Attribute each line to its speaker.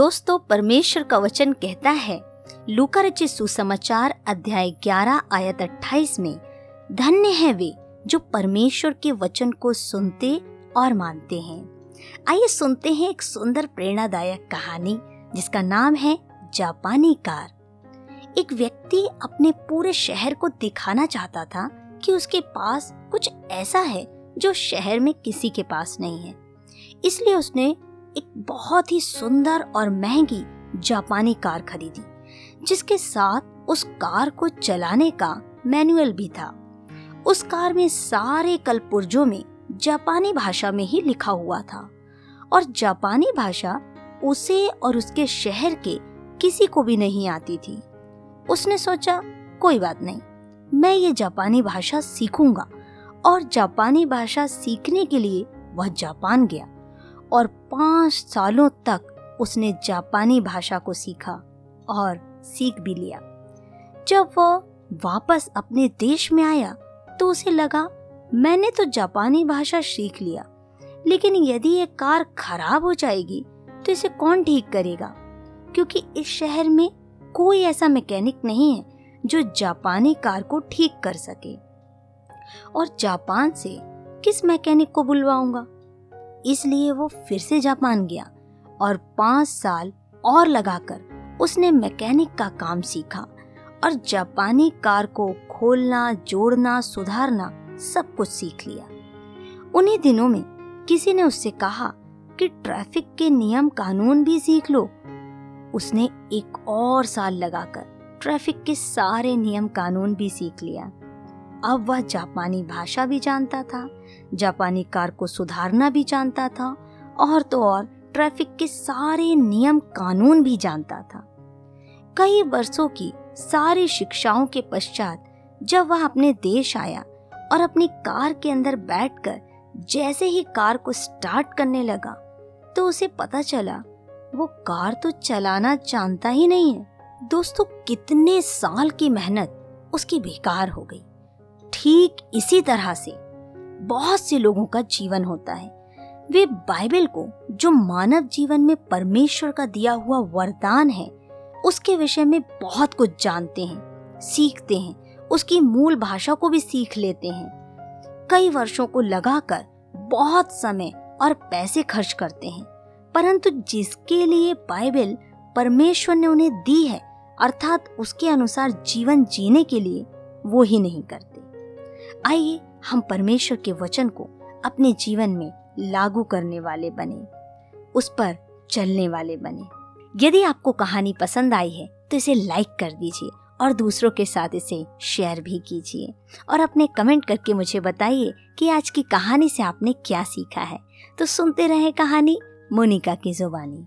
Speaker 1: दोस्तों, परमेश्वर का वचन कहता है, लूका रचित सुसमाचार अध्याय 11 आयत 28 में, धन्य है वे जो परमेश्वर के वचन को सुनते और मानते हैं। आइए सुनते हैं एक सुंदर प्रेरणादायक कहानी, जिसका नाम है जापानी कार। एक व्यक्ति अपने पूरे शहर को दिखाना चाहता था कि उसके पास कुछ ऐसा है जो शहर में किसी के पास नहीं है। इसलिए उसने एक बहुत ही सुंदर और महँगी जापानी कार खरीदी, जिसके साथ उस कार को चलाने का मैनुअल भी था। उस कार में सारे कलपुर्जों में जापानी भाषा में ही लिखा हुआ था और जापानी भाषा उसे और उसके शहर के किसी को भी नहीं आती थी। उसने सोचा, कोई बात नहीं, मैं ये जापानी भाषा सीखूँगा। और जापानी भाषा सीखने के लिए वह जापान गया। और पाँच सालों तक उसने जापानी भाषा को सीखा और सीख भी लिया। जब वह वापस अपने देश में आया तो उसे लगा, मैंने तो जापानी भाषा सीख लिया, लेकिन यदि ये कार खराब हो जाएगी तो इसे कौन ठीक करेगा? क्योंकि इस शहर में कोई ऐसा मैकेनिक नहीं है जो जापानी कार को ठीक कर सके। और जापान से किस मैकेनिक को बुलवाऊँगा? इसलिए वो फिर से जापान गया और पाँच साल और लगाकर उसने मैकेनिक का काम सीखा और जापानी कार को खोलना, जोड़ना, सुधारना, सब कुछ सीख लिया। उन्हीं दिनों में किसी ने उससे कहा कि ट्रैफ़िक के नियम कानून भी सीख लो। उसने एक और साल लगाकर ट्रैफ़िक के सारे नियम कानून भी सीख लिया। अब वह जापानी भाषा भी जानता था, जापानी कार को सुधारना भी जानता था, और तो और ट्रैफ़िक के सारे नियम कानून भी जानता था। कई वर्षों की सारी शिक्षाओं के पश्चात जब वह अपने देश आया और अपनी कार के अंदर बैठकर जैसे ही कार को स्टार्ट करने लगा तो उसे पता चला, वो कार तो चलाना जानता ही नहीं है। दोस्तों, कितने साल की मेहनत उसकी बेकार हो गई। ठीक इसी तरह से बहुत से लोगों का जीवन होता है। वे बाइबल को जो मानव जीवन में परमेश्वर का दिया हुआ वरदान है, उसके विषय में बहुत कुछ जानते हैं, सीखते हैं, उसकी मूल भाषा को भी सीख लेते हैं। कई वर्षों को लगाकर बहुत समय और पैसे खर्च करते हैं, परंतु जिसके लिए बाइबल परमेश्वर ने उन्हें दी है, अर्थात उसके अनुसार जीवन जीने के लिए, वो ही नहीं करते। आइए हम परमेश्वर के वचन को अपने जीवन में लागू करने वाले बने, उस पर चलने वाले बने। यदि आपको कहानी पसंद आई है तो इसे लाइक कर दीजिए और दूसरों के साथ इसे शेयर भी कीजिए। और अपने कमेंट करके मुझे बताइए कि आज की कहानी से आपने क्या सीखा है। तो सुनते रहे कहानी मोनिका की जुबानी।